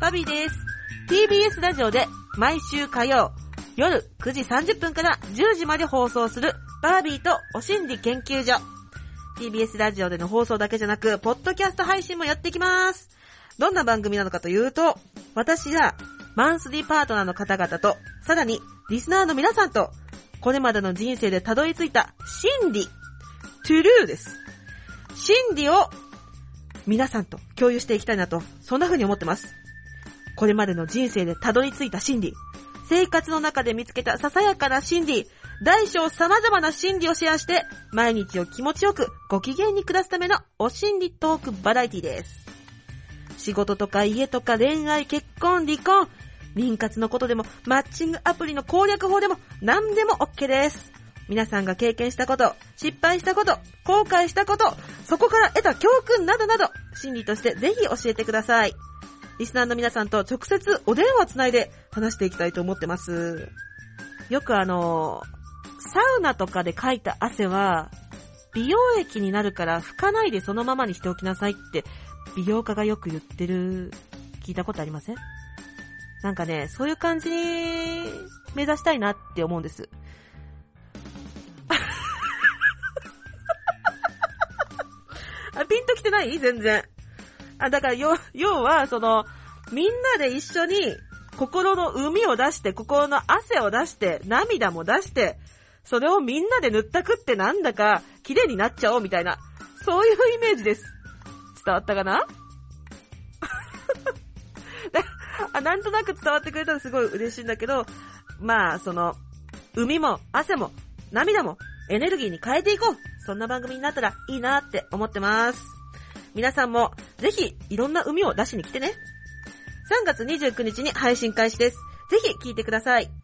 バビーです。TBS ラジオで毎週火曜夜9時30分から10時まで放送するバービーとお心理研究所。TBS ラジオでの放送だけじゃなく、ポッドキャスト配信もやってきます。どんな番組なのかというと、私やマンスリーパートナーの方々と、さらにリスナーの皆さんと、これまでの人生でたどり着いた心理、トゥルーです。心理を皆さんと共有していきたいなと、そんな風に思ってます。これまでの人生でたどり着いた心理、生活の中で見つけたささやかな心理、大小様々な心理をシェアして、毎日を気持ちよくご機嫌に暮らすためのお心理トークバラエティです。仕事とか家とか恋愛、結婚、離婚、妊活のことでも、マッチングアプリの攻略法でも、何でも OK です。皆さんが経験したこと、失敗したこと、後悔したこと、そこから得た教訓などなど、心理としてぜひ教えてください。リスナーの皆さんと直接お電話つないで話していきたいと思ってます。よくあの、サウナとかでかいた汗は、美容液になるから拭かないでそのままにしておきなさいって、美容家がよく言ってる、聞いたことありません？なんかね、そういう感じに目指したいなって思うんです。あ、ピンときてない？全然。あ、だから、要、要は、その、みんなで一緒に、心の海を出して、心の汗を出して、涙も出して、それをみんなで塗ったくってなんだか、綺麗になっちゃおうみたいな、そういうイメージです。伝わったかな？あなんとなく伝わってくれたらすごい嬉しいんだけど、まあ、その、海も汗も涙もエネルギーに変えていこう。そんな番組になったらいいなって思ってます。皆さんもぜひいろんな海を出しに来てね。3月29日に配信開始です。ぜひ聞いてください。